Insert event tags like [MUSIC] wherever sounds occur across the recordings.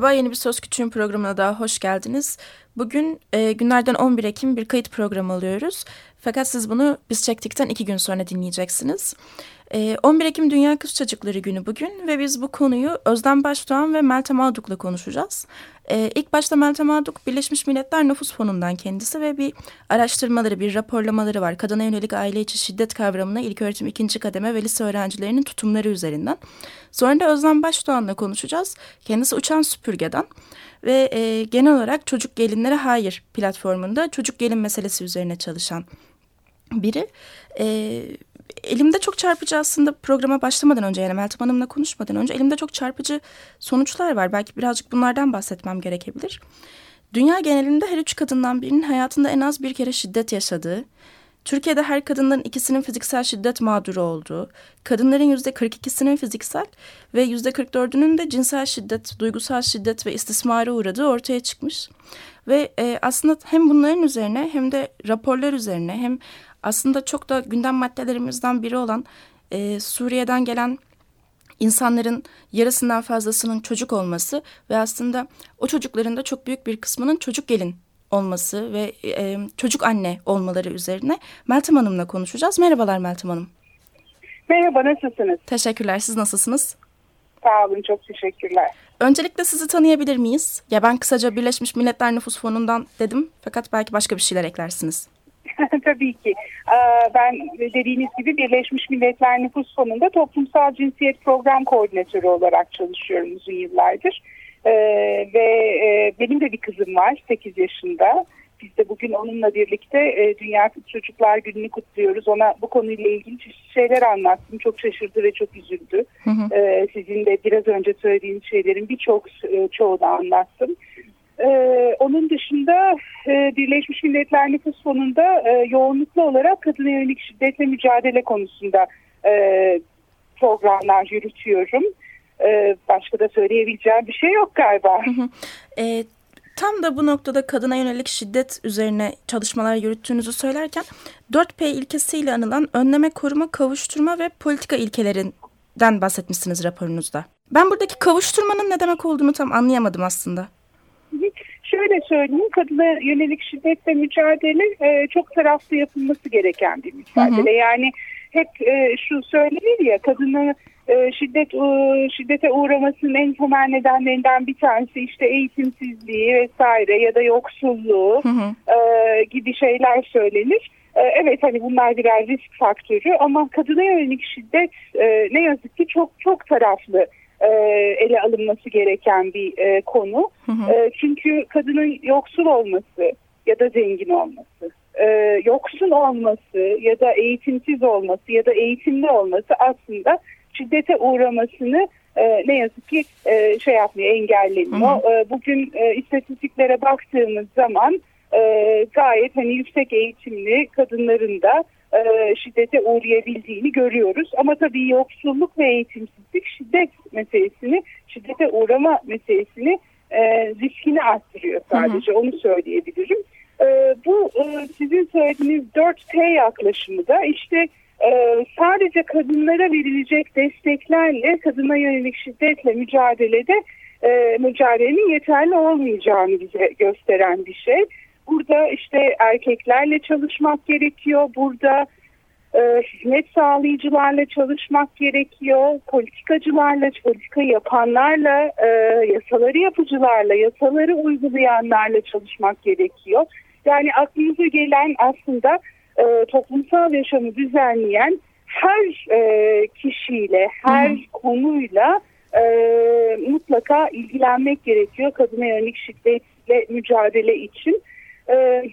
Merhaba, yeni bir Söz Küçüğün programına daha hoş geldiniz. Bugün e, günlerden 11 Ekim bir kayıt programı alıyoruz. Fakat siz bunu biz çektikten iki gün sonra dinleyeceksiniz. 11 ee, Ekim Dünya Kız Çocukları Günü bugün ve biz bu konuyu Özlem Başdoğan ve Meltem Aduk'la konuşacağız. Ee, ilk başta Meltem Aduk Birleşmiş Milletler Nüfus Fonu'ndan kendisi ve bir araştırmaları, bir raporlamaları var. Kadına yönelik aile içi şiddet kavramına ilk öğretim ikinci kademe ve lise öğrencilerinin tutumları üzerinden. Sonra da Özlem Başdoğan'la konuşacağız. Kendisi uçan süpürgeden ve e, genel olarak Çocuk Gelinlere Hayır platformunda çocuk gelin meselesi üzerine çalışan biri. E, elimde çok çarpıcı aslında programa başlamadan önce yani Meltem Hanım'la konuşmadan önce elimde çok çarpıcı sonuçlar var. Belki birazcık bunlardan bahsetmem gerekebilir. Dünya genelinde her üç kadından birinin hayatında en az bir kere şiddet yaşadığı, Türkiye'de her kadından ikisinin fiziksel şiddet mağduru olduğu, kadınların yüzde 42'sinin fiziksel ve yüzde 44'ünün de cinsel şiddet, duygusal şiddet ve istismara uğradığı ortaya çıkmış. Ve e, aslında hem bunların üzerine hem de raporlar üzerine hem aslında çok da gündem maddelerimizden biri olan e, Suriye'den gelen insanların yarısından fazlasının çocuk olması ve aslında o çocukların da çok büyük bir kısmının çocuk gelin olması ve e, çocuk anne olmaları üzerine Meltem Hanım'la konuşacağız. Merhabalar Meltem Hanım. Merhaba nasılsınız? Teşekkürler. Siz nasılsınız? Sağ olun çok teşekkürler. Öncelikle sizi tanıyabilir miyiz? Ya ben kısaca Birleşmiş Milletler Nüfus Fonu'ndan dedim fakat belki başka bir şeyler eklersiniz. [LAUGHS] Tabii ki. Ee, ben dediğiniz gibi Birleşmiş Milletler Nüfus Fonu'nda toplumsal cinsiyet program koordinatörü olarak çalışıyorum uzun yıllardır. Ee, ve e, benim de bir kızım var 8 yaşında. Biz de bugün onunla birlikte e, Dünya Çocuklar Günü'nü kutluyoruz. Ona bu konuyla ilgili şeyler anlattım. Çok şaşırdı ve çok üzüldü. Hı hı. Ee, sizin de biraz önce söylediğiniz şeylerin birçok e, çoğunu anlattım. Ee, onun dışında e, Birleşmiş Milletler Nüfus Fonu'nda e, yoğunluklu olarak kadına yönelik şiddetle mücadele konusunda e, programlar yürütüyorum. E, başka da söyleyebileceğim bir şey yok galiba. Hı hı. E, tam da bu noktada kadına yönelik şiddet üzerine çalışmalar yürüttüğünüzü söylerken 4P ilkesiyle anılan önleme, koruma, kavuşturma ve politika ilkelerinden bahsetmişsiniz raporunuzda. Ben buradaki kavuşturmanın ne demek olduğunu tam anlayamadım aslında. Şöyle söyleyeyim, kadına yönelik şiddetle mücadele e, çok taraflı yapılması gereken bir mücadele. Hı hı. Yani hep e, şu söylenir ya, kadına e, şiddet e, şiddete uğramasının en temel nedenlerinden bir tanesi işte eğitimsizliği vesaire ya da yoksulluğu hı hı. E, gibi şeyler söylenir. E, evet hani bunlar birer risk faktörü ama kadına yönelik şiddet e, ne yazık ki çok çok taraflı e, ele alınması gereken bir e, konu. Hı hı. E, çünkü kadının yoksul olması ya da zengin olması, e, yoksul olması ya da eğitimsiz olması ya da eğitimli olması aslında şiddete uğramasını e, ne yazık ki e, şey yapmıyor, engellemiyor. Hı hı. E, bugün e, istatistiklere baktığımız zaman e, gayet hani yüksek eğitimli kadınların da e, şiddete uğrayabildiğini görüyoruz. Ama tabii yoksulluk ve eğitimsizlik şiddet meselesini, şiddete uğrama meselesini e, riskini arttırıyor sadece. Hı hı. Onu söyleyebilirim. E, bu e, sizin söylediğiniz 4T yaklaşımı da işte e, sadece kadınlara verilecek desteklerle kadına yönelik şiddetle mücadelede e, mücadelenin yeterli olmayacağını bize gösteren bir şey. Burada işte erkeklerle çalışmak gerekiyor. Burada e, hizmet sağlayıcılarla çalışmak gerekiyor. Politikacılarla, politika yapanlarla, e, yasaları yapıcılarla, yasaları uygulayanlarla çalışmak gerekiyor. Yani aklınıza gelen aslında e, toplumsal yaşamı düzenleyen her e, kişiyle, her hı hı. konuyla e, mutlaka ilgilenmek gerekiyor kadına yönelik şiddetle mücadele için. E,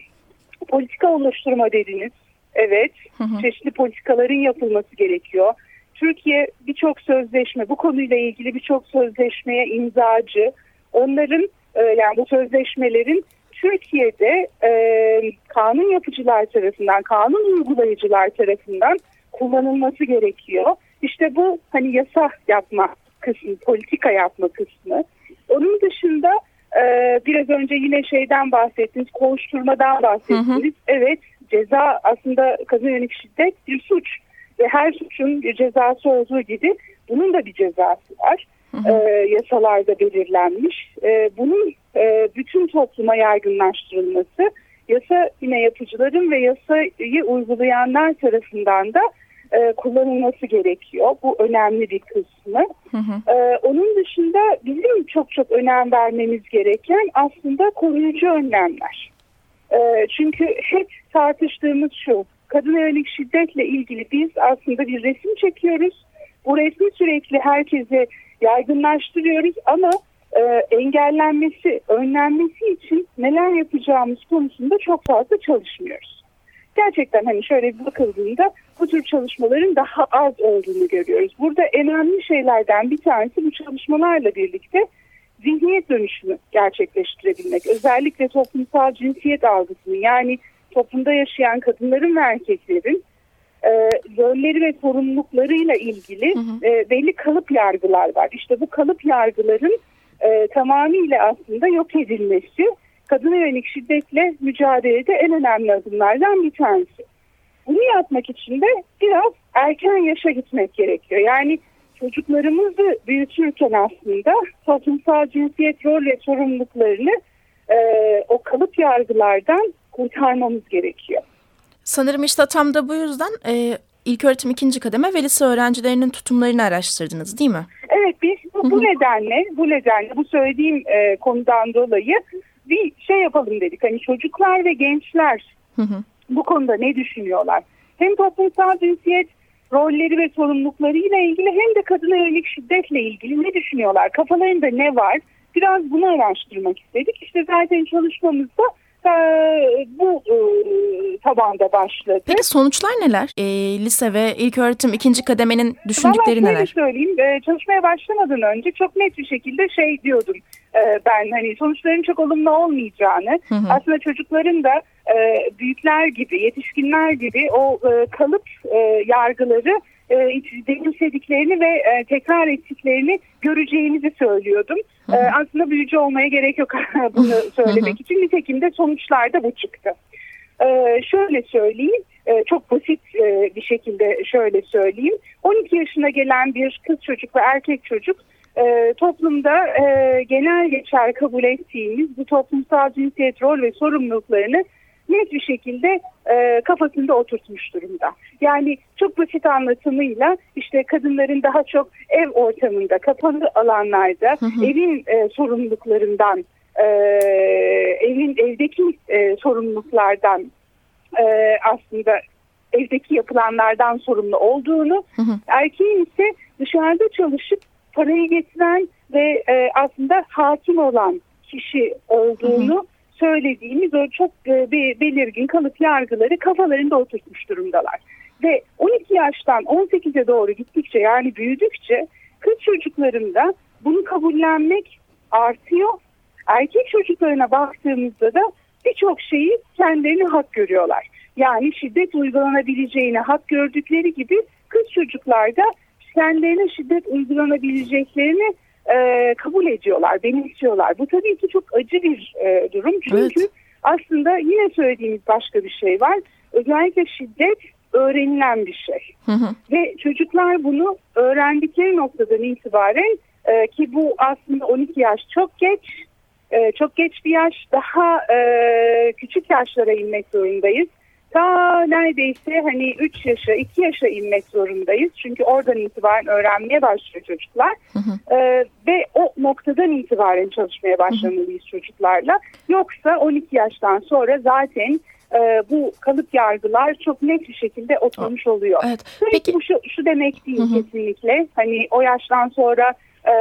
politika oluşturma dediniz. Evet, hı hı. çeşitli politikaların yapılması gerekiyor. Türkiye birçok sözleşme, bu konuyla ilgili birçok sözleşmeye imzacı. Onların e, yani bu sözleşmelerin Türkiye'de e, kanun yapıcılar tarafından, kanun uygulayıcılar tarafından kullanılması gerekiyor. İşte bu hani yasa yapma kısmı, politika yapma kısmı. Onun dışında e, biraz önce yine şeyden bahsettiniz, koğuşturmadan bahsettiniz. Hı hı. Evet, ceza aslında kadın yönelik şiddet bir suç ve her suçun bir cezası olduğu gibi bunun da bir cezası var. Hı hı. E, yasalarda belirlenmiş. E, bunun e, bütün topluma yaygınlaştırılması yasa yine yapıcıların ve yasayı uygulayanlar tarafından da e, kullanılması gerekiyor. Bu önemli bir kısmı. Hı hı. E, onun dışında bizim çok çok önem vermemiz gereken aslında koruyucu önlemler. E, çünkü hep tartıştığımız şu, kadın yönelik şiddetle ilgili biz aslında bir resim çekiyoruz. Bu resmi sürekli herkese yaygınlaştırıyoruz ama e, engellenmesi, önlenmesi için neler yapacağımız konusunda çok fazla çalışmıyoruz. Gerçekten hani şöyle bir bakıldığında bu tür çalışmaların daha az olduğunu görüyoruz. Burada önemli şeylerden bir tanesi bu çalışmalarla birlikte zihniyet dönüşümü gerçekleştirebilmek. Özellikle toplumsal cinsiyet algısını yani toplumda yaşayan kadınların ve erkeklerin e, rolleri ve sorumluluklarıyla ilgili hı hı. E, belli kalıp yargılar var. İşte bu kalıp yargıların e, tamamıyla aslında yok edilmesi kadına yönelik şiddetle mücadelede en önemli adımlardan bir tanesi. Bunu yapmak için de biraz erken yaşa gitmek gerekiyor. Yani çocuklarımızı büyütürken aslında toplumsal cinsiyet rol ve sorumluluklarını e, o kalıp yargılardan kurtarmamız gerekiyor. Sanırım işte tam da bu yüzden e, ilk öğretim ikinci kademe ve lise öğrencilerinin tutumlarını araştırdınız değil mi? Evet biz bu, bu nedenle bu nedenle bu söylediğim e, konudan dolayı bir şey yapalım dedik. Hani çocuklar ve gençler bu konuda ne düşünüyorlar? Hem toplumsal cinsiyet rolleri ve sorumluluklarıyla ilgili hem de kadına yönelik şiddetle ilgili ne düşünüyorlar? Kafalarında ne var? Biraz bunu araştırmak istedik. İşte zaten çalışmamızda bu e, tabanda başladı. Peki sonuçlar neler? E, lise ve ilk öğretim ikinci kademenin düşündükleri Vallahi neler? söyleyeyim. E, çalışmaya başlamadan önce çok net bir şekilde şey diyordum. E, ben hani sonuçların çok olumlu olmayacağını, hı hı. aslında çocukların da e, büyükler gibi, yetişkinler gibi o e, kalıp e, yargıları e, benimsediklerini ve e, tekrar ettiklerini göreceğimizi söylüyordum. E, aslında büyücü olmaya gerek yok [LAUGHS] bunu söylemek için. Nitekim de sonuçlarda bu çıktı. E, şöyle söyleyeyim, e, çok basit e, bir şekilde şöyle söyleyeyim. 12 yaşına gelen bir kız çocuk ve erkek çocuk e, toplumda e, genel geçer kabul ettiğimiz bu toplumsal cinsiyet rol ve sorumluluklarını net bir şekilde e, kafasında oturtmuş durumda. Yani çok basit anlatımıyla işte kadınların daha çok ev ortamında, kapalı alanlarda hı hı. evin e, sorumluluklarından, e, evin evdeki e, sorumluluklardan e, aslında evdeki yapılanlardan sorumlu olduğunu, hı hı. erkeğin ise dışarıda çalışıp parayı getiren ve e, aslında hakim olan kişi olduğunu hı hı söylediğimiz o çok e, belirgin kalıp yargıları kafalarında oturtmuş durumdalar. Ve 12 yaştan 18'e doğru gittikçe yani büyüdükçe kız çocuklarında bunu kabullenmek artıyor. Erkek çocuklarına baktığımızda da birçok şeyi kendilerini hak görüyorlar. Yani şiddet uygulanabileceğini hak gördükleri gibi kız çocuklarda kendilerine şiddet uygulanabileceklerini e, kabul ediyorlar, benimsiyorlar. Bu tabii ki çok acı bir e, durum. Çünkü evet. aslında yine söylediğimiz başka bir şey var. Özellikle şiddet öğrenilen bir şey. Hı hı. Ve çocuklar bunu öğrendikleri noktadan itibaren e, ki bu aslında 12 yaş çok geç, e, çok geç bir yaş. Daha e, küçük yaşlara inmek zorundayız ta neredeyse hani 3 yaşa 2 yaşa inmek zorundayız. Çünkü oradan itibaren öğrenmeye başlıyor çocuklar. Hı hı. Ee, ve o noktadan itibaren çalışmaya başlamalıyız hı hı. çocuklarla. Yoksa 12 yaştan sonra zaten e, bu kalıp yargılar çok net bir şekilde oturmuş oluyor. Evet. Peki. Bu şu, şu demek değil hı hı. kesinlikle. Hani o yaştan sonra e,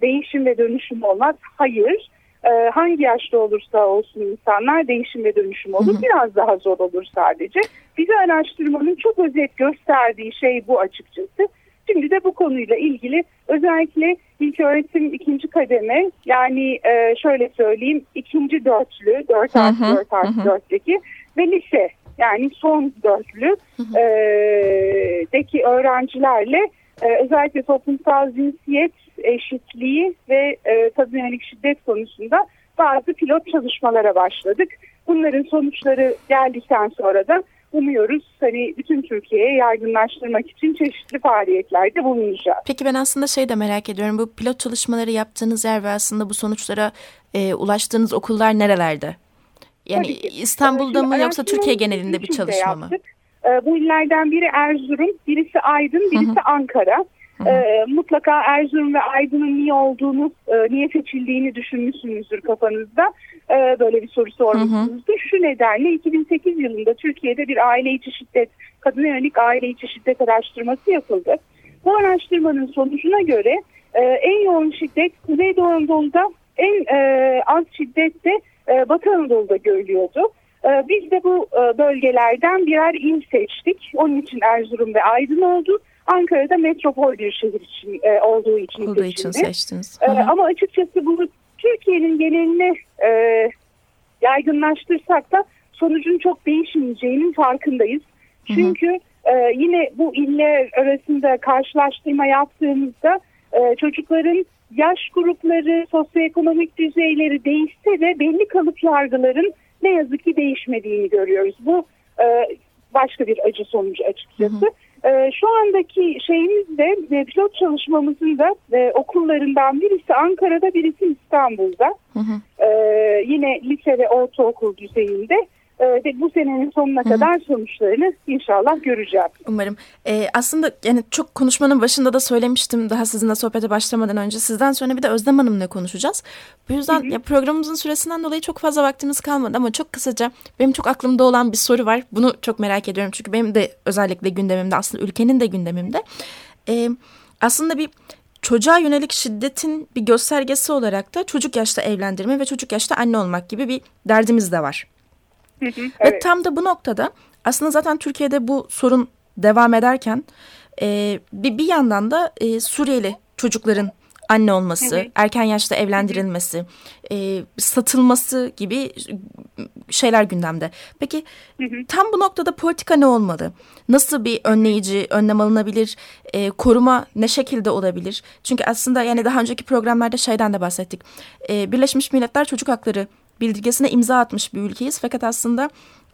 değişim ve dönüşüm olmaz. Hayır e, hangi yaşta olursa olsun insanlar değişim ve dönüşüm olur. Hı hı. Biraz daha zor olur sadece. Bize araştırmanın çok özet gösterdiği şey bu açıkçası. Şimdi de bu konuyla ilgili özellikle ilk öğretim ikinci kademe yani e, şöyle söyleyeyim ikinci dörtlü 4 artı 4 artı 4'teki ve lise yani son dörtlü e, deki öğrencilerle e, özellikle toplumsal cinsiyet eşitliği ve e, kadın yönelik şiddet konusunda bazı pilot çalışmalara başladık. Bunların sonuçları geldikten sonra da umuyoruz hani bütün Türkiye'ye yaygınlaştırmak için çeşitli faaliyetlerde bulunacağız. Peki ben aslında şey de merak ediyorum. Bu pilot çalışmaları yaptığınız yer ve aslında bu sonuçlara e, ulaştığınız okullar nerelerde? Yani İstanbul'da mı yoksa Türkiye genelinde bir çalışma mı? E, bu illerden biri Erzurum, birisi Aydın, birisi Hı -hı. Ankara. E, mutlaka Erzurum ve Aydın'ın niye olduğunu, e, niye seçildiğini düşünmüşsünüzdür kafanızda. E, böyle bir soru sormuşsunuzdur. Şu nedenle 2008 yılında Türkiye'de bir aile içi şiddet, kadına yönelik aile içi şiddet araştırması yapıldı. Bu araştırmanın sonucuna göre e, en yoğun şiddet Kuzeydoğu Anadolu'da, en e, az şiddet de e, Batı Anadolu'da görülüyordu. E, biz de bu e, bölgelerden birer il seçtik. Onun için Erzurum ve Aydın oldu. Ankara'da metropol bir şehir için e, olduğu için olduğu için seçtiniz. E, ama açıkçası bunu Türkiye'nin geneline e, yaygınlaştırsak da sonucun çok değişmeyeceğinin farkındayız. Çünkü hı hı. E, yine bu iller arasında karşılaştırma yaptığımızda e, çocukların yaş grupları, sosyoekonomik düzeyleri değişse de belli kalıp yargıların ne yazık ki değişmediğini görüyoruz. Bu e, başka bir acı sonucu açıkçası. Hı hı. E, şu andaki şeyimiz de e, pilot çalışmamızın da e, okullarından birisi Ankara'da birisi İstanbul'da. Hı hı. E, yine lise ve ortaokul düzeyinde e, bu senenin sonuna Hı-hı. kadar sonuçlarını inşallah göreceğiz. Umarım. Ee, aslında yani çok konuşmanın başında da söylemiştim daha sizinle sohbete başlamadan önce. Sizden sonra bir de Özlem Hanım'la konuşacağız. Bu yüzden ya programımızın süresinden dolayı çok fazla vaktimiz kalmadı ama çok kısaca benim çok aklımda olan bir soru var. Bunu çok merak ediyorum çünkü benim de özellikle gündemimde aslında ülkenin de gündemimde. Ee, aslında bir çocuğa yönelik şiddetin bir göstergesi olarak da çocuk yaşta evlendirme ve çocuk yaşta anne olmak gibi bir derdimiz de var. Evet. Ve tam da bu noktada aslında zaten Türkiye'de bu sorun devam ederken e, bir, bir yandan da e, Suriyeli çocukların anne olması, hı hı. erken yaşta evlendirilmesi, hı hı. E, satılması gibi şeyler gündemde. Peki hı hı. tam bu noktada politika ne olmalı? Nasıl bir önleyici, önlem alınabilir? E, koruma ne şekilde olabilir? Çünkü aslında yani daha önceki programlarda şeyden de bahsettik. E, Birleşmiş Milletler Çocuk Hakları bildirgesine imza atmış bir ülkeyiz. Fakat aslında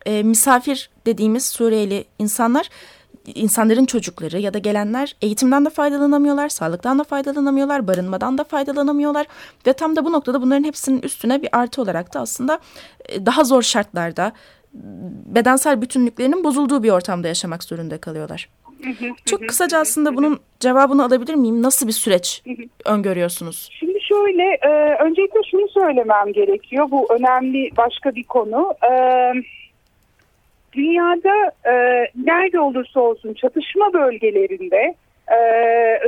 e, misafir dediğimiz Suriyeli insanlar insanların çocukları ya da gelenler eğitimden de faydalanamıyorlar, sağlıktan da faydalanamıyorlar, barınmadan da faydalanamıyorlar ve tam da bu noktada bunların hepsinin üstüne bir artı olarak da aslında e, daha zor şartlarda bedensel bütünlüklerinin bozulduğu bir ortamda yaşamak zorunda kalıyorlar. Çok kısaca aslında bunun cevabını alabilir miyim? Nasıl bir süreç öngörüyorsunuz? Şimdi şöyle, e, öncelikle şunu söylemem gerekiyor. Bu önemli başka bir konu. Evet dünyada e, nerede olursa olsun çatışma bölgelerinde e,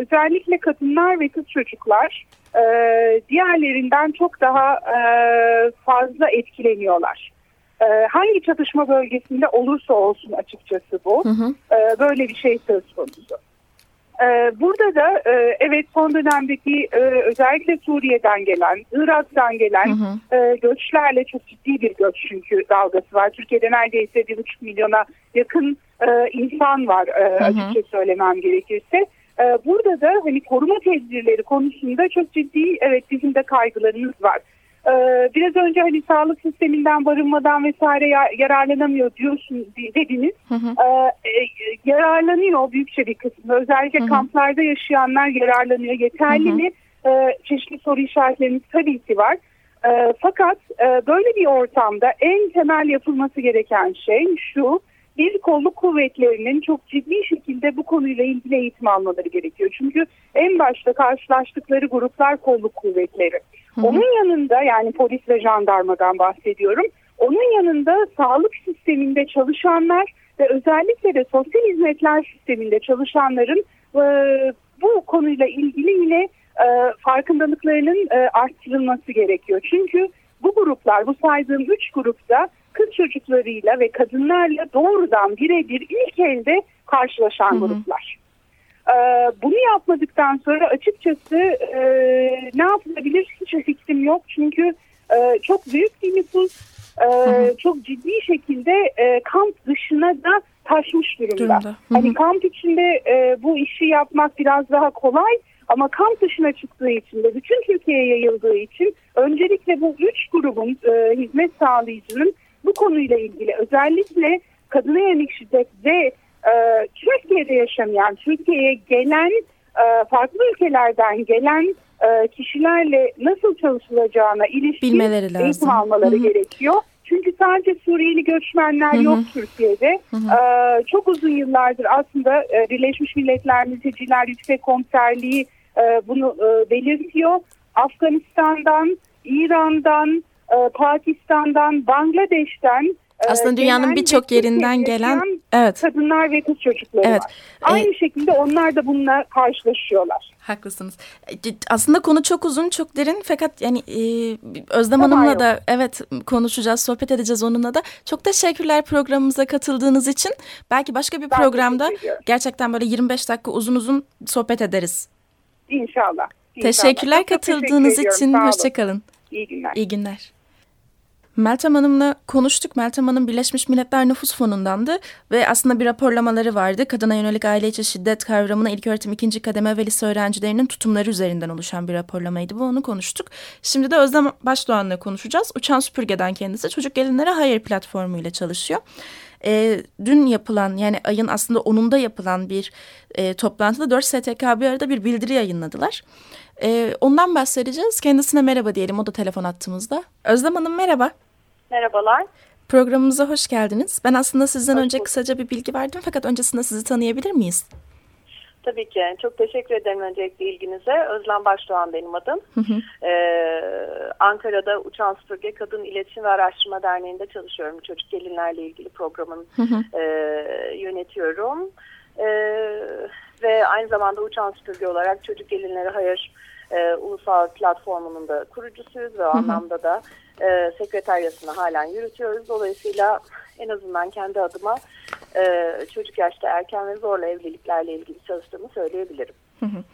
özellikle kadınlar ve kız çocuklar e, diğerlerinden çok daha e, fazla etkileniyorlar. E, hangi çatışma bölgesinde olursa olsun açıkçası bu. Hı hı. E, böyle bir şey söz konusu. Ee, burada da e, evet son dönemdeki e, özellikle Suriye'den gelen, Irak'tan gelen hı hı. E, göçlerle çok ciddi bir göç çünkü dalgası var. Türkiye'de neredeyse bir buçuk milyona yakın insan var açıkça söylemem gerekirse. Burada da hani koruma tedbirleri konusunda çok ciddi evet bizim de kaygılarımız var. Ee, biraz önce hani sağlık sisteminden barınmadan vesaire yararlanamıyor diyorsun dediniz. Hı hı. Ee, e, yararlanıyor büyükçe bir kısmı. Özellikle hı hı. kamplarda yaşayanlar yararlanıyor. Yeterli hı hı. mi? Ee, çeşitli soru işaretlerimiz tabii ki var. Ee, fakat e, böyle bir ortamda en temel yapılması gereken şey şu. Bir kolluk kuvvetlerinin çok ciddi şekilde bu konuyla ilgili eğitim almaları gerekiyor. Çünkü en başta karşılaştıkları gruplar kolluk kuvvetleri. Onun yanında yani polis ve jandarmadan bahsediyorum. Onun yanında sağlık sisteminde çalışanlar ve özellikle de sosyal hizmetler sisteminde çalışanların e, bu konuyla ilgili yine e, farkındalıklarının e, arttırılması gerekiyor. Çünkü bu gruplar, bu saydığım üç grupta kız çocuklarıyla ve kadınlarla doğrudan birebir ilk elde karşılaşan hı hı. gruplar. Bunu yapmadıktan sonra açıkçası e, ne yapılabilir hiç fikrim yok. Çünkü e, çok büyük bir nüfus, e, çok ciddi şekilde kamp dışına da taşmış durumda. durumda. Hani kamp içinde bu işi yapmak biraz daha kolay ama kamp dışına çıktığı için de bütün Türkiye'ye yayıldığı için öncelikle bu üç grubun e, hizmet sağlayıcının bu konuyla ilgili özellikle kadına yönelik şiddet ve e, Türkiye'de yaşamayan, Türkiye'ye gelen e, farklı ülkelerden gelen e, kişilerle nasıl çalışılacağına ilişkin Bilmeleri lazım. eğitim almaları Hı -hı. gerekiyor. Çünkü sadece Suriyeli göçmenler Hı -hı. yok Türkiye'de. Hı -hı. Ee, çok uzun yıllardır aslında e, Birleşmiş Milletler Mülteciler Yüksek Komiserliği e, bunu e, belirtiyor. Afganistan'dan, İran'dan, e, Pakistan'dan, Bangladeş'ten Aslında dünyanın birçok yerinden gelen evet. kadınlar ve kız çocukları evet. var. Aynı ee, şekilde onlar da bununla karşılaşıyorlar. Haklısınız. Aslında konu çok uzun, çok derin fakat yani e, Özlem Hanım'la da evet konuşacağız, sohbet edeceğiz onunla da. Çok teşekkürler programımıza katıldığınız için. Belki başka bir ben programda gerçekten böyle 25 dakika uzun uzun sohbet ederiz. İnşallah. İnşallah. Teşekkürler çok katıldığınız teşekkür için. Hoşçakalın. İyi günler. İyi günler. Meltem Hanım'la konuştuk. Meltem Hanım Birleşmiş Milletler Nüfus Fonu'ndandı ve aslında bir raporlamaları vardı. Kadına yönelik aile içi şiddet kavramına ilk öğretim ikinci kademe ve lise öğrencilerinin tutumları üzerinden oluşan bir raporlamaydı bu. Onu konuştuk. Şimdi de Özlem Başdoğan'la konuşacağız. Uçan Süpürge'den kendisi çocuk gelinlere hayır platformuyla çalışıyor. E, dün yapılan yani ayın aslında 10'unda yapılan bir e, toplantıda 4 STK bir arada bir bildiri yayınladılar. E, ondan bahsedeceğiz. Kendisine merhaba diyelim o da telefon attığımızda. Özlem Hanım merhaba. Merhabalar. Programımıza hoş geldiniz. Ben aslında sizden hoş önce kısaca bir bilgi verdim fakat öncesinde sizi tanıyabilir miyiz? Tabii ki. Çok teşekkür ederim öncelikle ilginize. Özlem Başdoğan benim adım. Hı hı. Ee, Ankara'da Uçan Süpürge Kadın İletişim ve Araştırma Derneği'nde çalışıyorum. Çocuk gelinlerle ilgili programın hı hı. E, yönetiyorum. E, ve aynı zamanda Uçan Süpürge olarak Çocuk Gelinleri Hayır e, Ulusal Platformu'nun da kurucusuyuz ve o anlamda da e, sekreteryasını halen yürütüyoruz. Dolayısıyla en azından kendi adıma e, çocuk yaşta erken ve zorla evliliklerle ilgili çalıştığımı söyleyebilirim. Hı hı.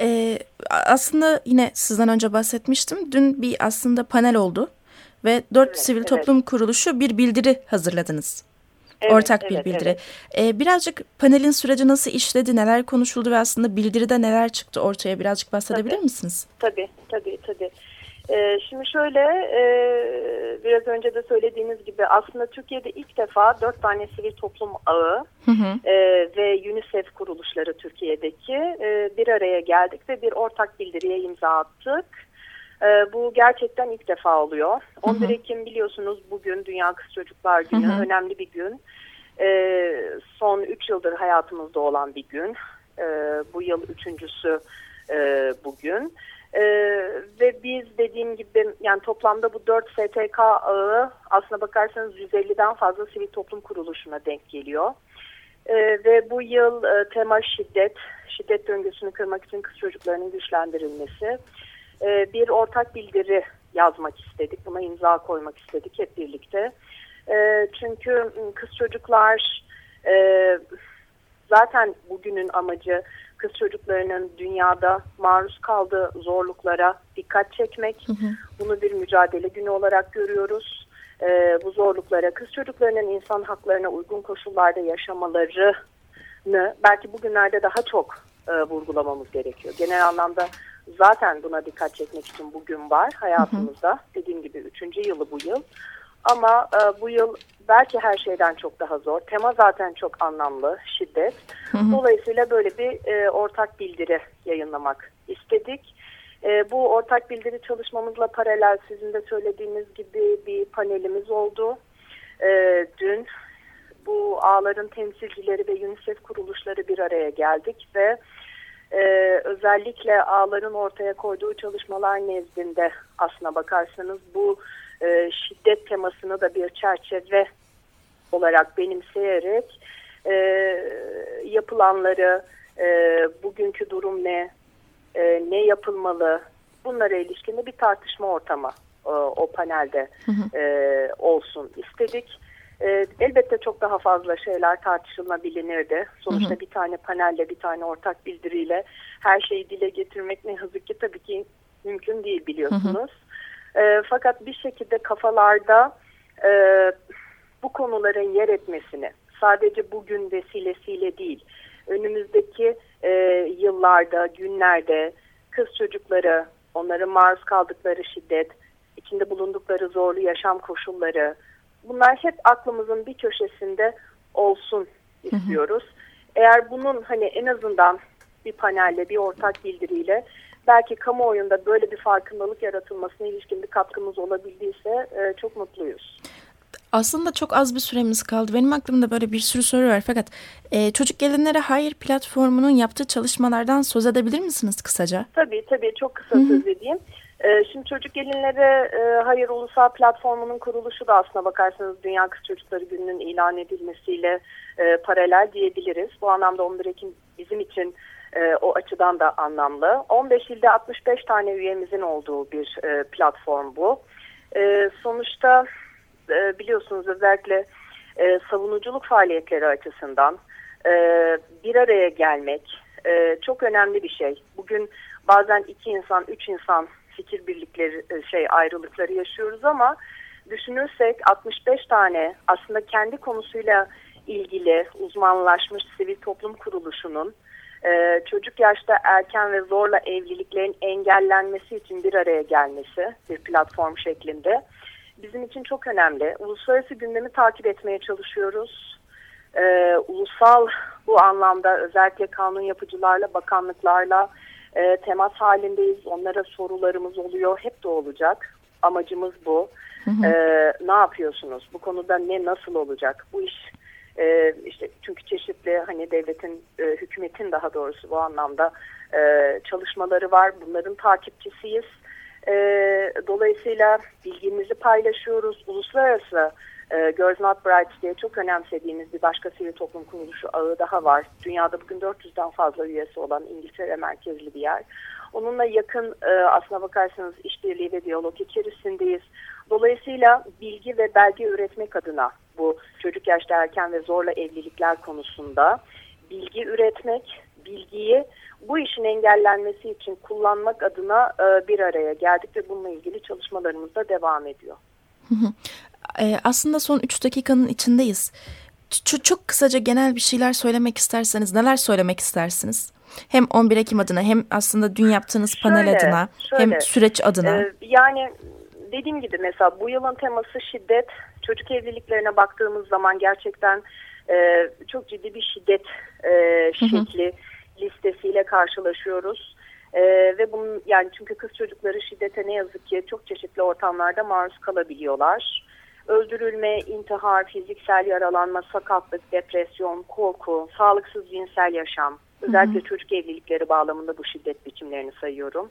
Ee, aslında yine sizden önce bahsetmiştim. Dün bir aslında panel oldu ve dört evet, sivil evet. toplum kuruluşu bir bildiri hazırladınız. Evet, Ortak bir evet, bildiri. Evet. Ee, birazcık panelin süreci nasıl işledi, neler konuşuldu ve aslında bildiride neler çıktı ortaya birazcık bahsedebilir tabii, misiniz? Tabii, tabii, tabii. Ee, şimdi şöyle e, biraz önce de söylediğiniz gibi aslında Türkiye'de ilk defa dört tane sivil toplum ağı hı hı. E, ve UNICEF kuruluşları Türkiye'deki e, bir araya geldik ve bir ortak bildiriye imza attık. E, bu gerçekten ilk defa oluyor. 11 hı hı. Ekim biliyorsunuz bugün Dünya Kız Çocuklar Günü hı hı. önemli bir gün. E, son 3 yıldır hayatımızda olan bir gün. E, bu yıl üçüncüsü e, bugün. Ee, ve biz dediğim gibi yani toplamda bu 4 STK ağı aslına bakarsanız 150'den fazla sivil toplum kuruluşuna denk geliyor. Ee, ve bu yıl e, tema şiddet, şiddet döngüsünü kırmak için kız çocuklarının güçlendirilmesi. Ee, bir ortak bildiri yazmak istedik, buna imza koymak istedik hep birlikte. Ee, çünkü kız çocuklar e, zaten bugünün amacı kız çocuklarının dünyada maruz kaldığı zorluklara dikkat çekmek. Hı hı. Bunu bir mücadele günü olarak görüyoruz. Bu zorluklara kız çocuklarının insan haklarına uygun koşullarda yaşamalarını belki bugünlerde daha çok e, vurgulamamız gerekiyor. Genel anlamda zaten buna dikkat çekmek için bugün var hayatımızda. Hı hı. Dediğim gibi üçüncü yılı bu yıl. Ama e, bu yıl belki her şeyden çok daha zor. Tema zaten çok anlamlı, şiddet. Hı hı. Dolayısıyla böyle bir e, ortak bildiri yayınlamak istedik. E, bu ortak bildiri çalışmamızla paralel sizin de söylediğiniz gibi bir panelimiz oldu. E, dün bu ağların temsilcileri ve UNICEF kuruluşları bir araya geldik ve e, özellikle ağların ortaya koyduğu çalışmalar nezdinde aslına bakarsanız bu e, şiddet temasını da bir çerçeve olarak benimseyerek e, yapılanları, e, bugünkü durum ne, e, ne yapılmalı bunlara ilişkin bir tartışma ortamı e, o panelde hı hı. E, olsun istedik. E, elbette çok daha fazla şeyler tartışılabilirdi. Sonuçta hı hı. bir tane panelle, bir tane ortak bildiriyle her şeyi dile getirmek ne yazık ki tabii ki mümkün değil biliyorsunuz. Hı hı. E, fakat bir şekilde kafalarda e, bu konuların yer etmesini sadece bugün vesilesiyle değil, önümüzdeki e, yıllarda, günlerde kız çocukları, onların maruz kaldıkları şiddet, içinde bulundukları zorlu yaşam koşulları, bunlar hep aklımızın bir köşesinde olsun istiyoruz. Hı hı. Eğer bunun hani en azından bir panelle, bir ortak bildiriyle belki kamuoyunda böyle bir farkındalık yaratılmasına ilişkin bir katkımız olabildiyse e, çok mutluyuz. Aslında çok az bir süremiz kaldı. Benim aklımda böyle bir sürü soru var. Fakat e, Çocuk Gelinlere Hayır platformunun yaptığı çalışmalardan söz edebilir misiniz kısaca? Tabii tabii çok kısa Hı -hı. söz edeyim. E, şimdi Çocuk Gelinlere Hayır Ulusal Platformunun kuruluşu da aslına bakarsanız Dünya Kız Çocukları Günü'nün ilan edilmesiyle e, paralel diyebiliriz. Bu anlamda 11 Ekim bizim için e, o açıdan da anlamlı. 15 ilde 65 tane üyemizin olduğu bir e, platform bu. Sonuçta biliyorsunuz özellikle savunuculuk faaliyetleri açısından bir araya gelmek çok önemli bir şey. Bugün bazen iki insan, üç insan fikir birlikleri, e, şey ayrılıkları yaşıyoruz ama düşünürsek 65 tane aslında kendi konusuyla ilgili uzmanlaşmış sivil toplum kuruluşunun e, çocuk yaşta erken ve zorla evliliklerin engellenmesi için bir araya gelmesi bir platform şeklinde bizim için çok önemli. Uluslararası gündemi takip etmeye çalışıyoruz. Ee, ulusal bu anlamda özellikle kanun yapıcılarla, bakanlıklarla e, temas halindeyiz. Onlara sorularımız oluyor. Hep de olacak. Amacımız bu. Hı hı. Ee, ne yapıyorsunuz? Bu konuda ne nasıl olacak? Bu iş e, işte çünkü çeşitli hani devletin, e, hükümetin daha doğrusu bu anlamda e, çalışmaları var. Bunların takipçisiyiz. E, dolayısıyla bilgimizi paylaşıyoruz. Uluslararası e, Girls Not Bright diye çok önemsediğimiz bir başka sivil toplum kuruluşu ağı daha var. Dünyada bugün 400'den fazla üyesi olan İngiltere merkezli bir yer. Onunla yakın e, aslına bakarsanız işbirliği ve diyalog içerisindeyiz. Dolayısıyla bilgi ve belge üretmek adına bu çocuk yaşta erken ve zorla evlilikler konusunda bilgi üretmek, bilgiyi bu işin engellenmesi için kullanmak adına e, bir araya geldik ve bununla ilgili çalışmalarımız da devam ediyor. E, aslında son 3 dakikanın içindeyiz. Ç çok kısaca genel bir şeyler söylemek isterseniz neler söylemek istersiniz? Hem 11 Ekim adına hem aslında dün yaptığınız panel şöyle, adına şöyle, hem süreç adına. E, yani dediğim gibi mesela bu yılın teması şiddet. Çocuk evliliklerine baktığımız zaman gerçekten e, çok ciddi bir şiddet e, şekli. Hı hı listesiyle karşılaşıyoruz. Ee, ve bunun yani çünkü kız çocukları şiddete ne yazık ki çok çeşitli ortamlarda maruz kalabiliyorlar. Öldürülme, intihar, fiziksel yaralanma, sakatlık, depresyon, korku, sağlıksız cinsel yaşam, özellikle hı hı. çocuk evlilikleri bağlamında bu şiddet biçimlerini sayıyorum.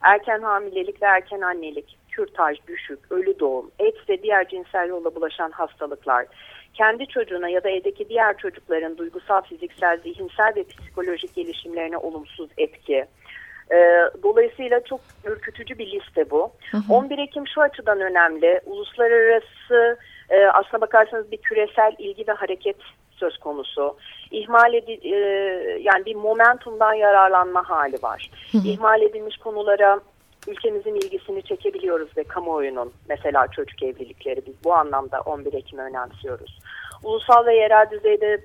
Erken hamilelik ve erken annelik, kürtaj, düşük, ölü doğum, AIDS ve diğer cinsel yolla bulaşan hastalıklar, kendi çocuğuna ya da evdeki diğer çocukların duygusal, fiziksel, zihinsel ve psikolojik gelişimlerine olumsuz etki. Ee, dolayısıyla çok ürkütücü bir liste bu. Hı hı. 11 Ekim şu açıdan önemli. Uluslararası e, aslına bakarsanız bir küresel ilgi ve hareket söz konusu. İhmal edi, e, yani bir momentumdan yararlanma hali var. Hı hı. İhmal edilmiş konulara ülkemizin ilgisini çekebiliyoruz ve kamuoyunun mesela çocuk evlilikleri biz bu anlamda 11 Ekim'i önemsiyoruz. Ulusal ve yerel düzeyde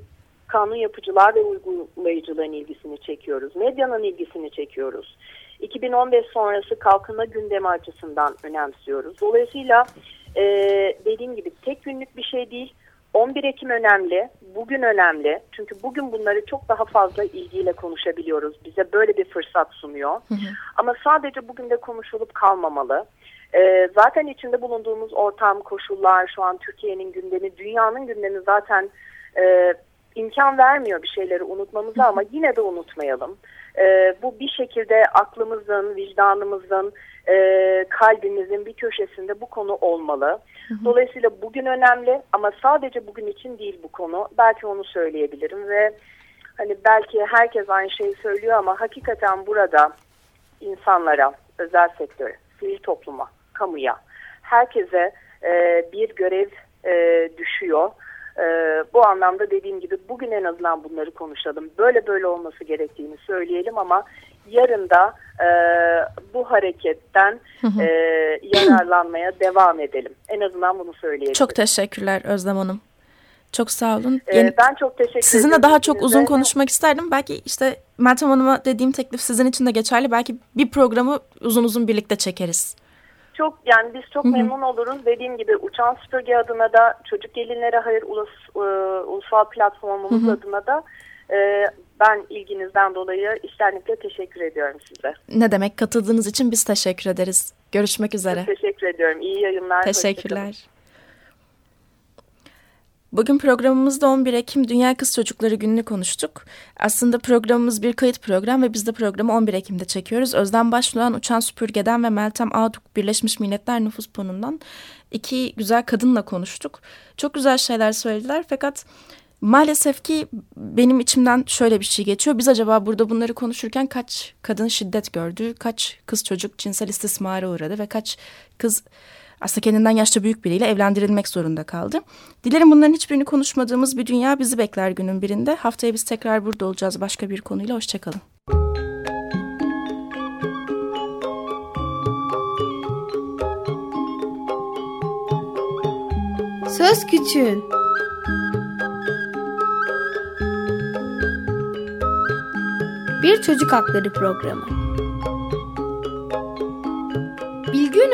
kanun yapıcılar ve uygulayıcıların ilgisini çekiyoruz. Medyanın ilgisini çekiyoruz. 2015 sonrası kalkınma gündemi açısından önemsiyoruz. Dolayısıyla e, dediğim gibi tek günlük bir şey değil 11 Ekim önemli, bugün önemli. Çünkü bugün bunları çok daha fazla ilgiyle konuşabiliyoruz. Bize böyle bir fırsat sunuyor. Hı hı. Ama sadece bugün de konuşulup kalmamalı. Ee, zaten içinde bulunduğumuz ortam, koşullar, şu an Türkiye'nin gündemi, dünyanın gündemi zaten e, imkan vermiyor bir şeyleri unutmamıza ama yine de unutmayalım. Ee, bu bir şekilde aklımızın, vicdanımızın, e, kalbimizin bir köşesinde bu konu olmalı. Dolayısıyla bugün önemli ama sadece bugün için değil bu konu. Belki onu söyleyebilirim ve hani belki herkes aynı şeyi söylüyor ama hakikaten burada insanlara, özel sektör, sivil topluma, kamuya, herkese e, bir görev e, düşüyor. E, bu anlamda dediğim gibi bugün en azından bunları konuşalım. Böyle böyle olması gerektiğini söyleyelim ama yarın da e, bu hareketten e, yararlanmaya [CLEARS THROAT] devam edelim. En azından bunu söyleyelim. Çok teşekkürler Özlem Hanım. Çok sağ olun. Ee, Yeni, ben çok teşekkür ederim. Sizinle daha çok uzun konuşmak isterdim. Belki işte Meltem Hanım'a dediğim teklif sizin için de geçerli. Belki bir programı uzun uzun birlikte çekeriz. Çok yani biz çok Hı -hı. memnun oluruz. Dediğim gibi Uçan Süpürge adına da Çocuk Gelinlere Hayır Ulus, e, Ulusal Platformumuz Hı -hı. adına da e, ben ilginizden dolayı içtenlikle teşekkür ediyorum size. Ne demek katıldığınız için biz teşekkür ederiz. Görüşmek üzere. Çok teşekkür ediyorum. İyi yayınlar. Teşekkürler. Bugün programımızda 11 Ekim Dünya Kız Çocukları Günü'nü konuştuk. Aslında programımız bir kayıt program ve biz de programı 11 Ekim'de çekiyoruz. Özden Başdoğan Uçan Süpürge'den ve Meltem Ağduk Birleşmiş Milletler Nüfus Fonu'ndan iki güzel kadınla konuştuk. Çok güzel şeyler söylediler fakat maalesef ki benim içimden şöyle bir şey geçiyor. Biz acaba burada bunları konuşurken kaç kadın şiddet gördü, kaç kız çocuk cinsel istismara uğradı ve kaç kız aslında kendinden yaşça büyük biriyle evlendirilmek zorunda kaldı. Dilerim bunların hiçbirini konuşmadığımız bir dünya bizi bekler günün birinde. Haftaya biz tekrar burada olacağız başka bir konuyla. Hoşçakalın. Söz Küçüğün Bir Çocuk Hakları Programı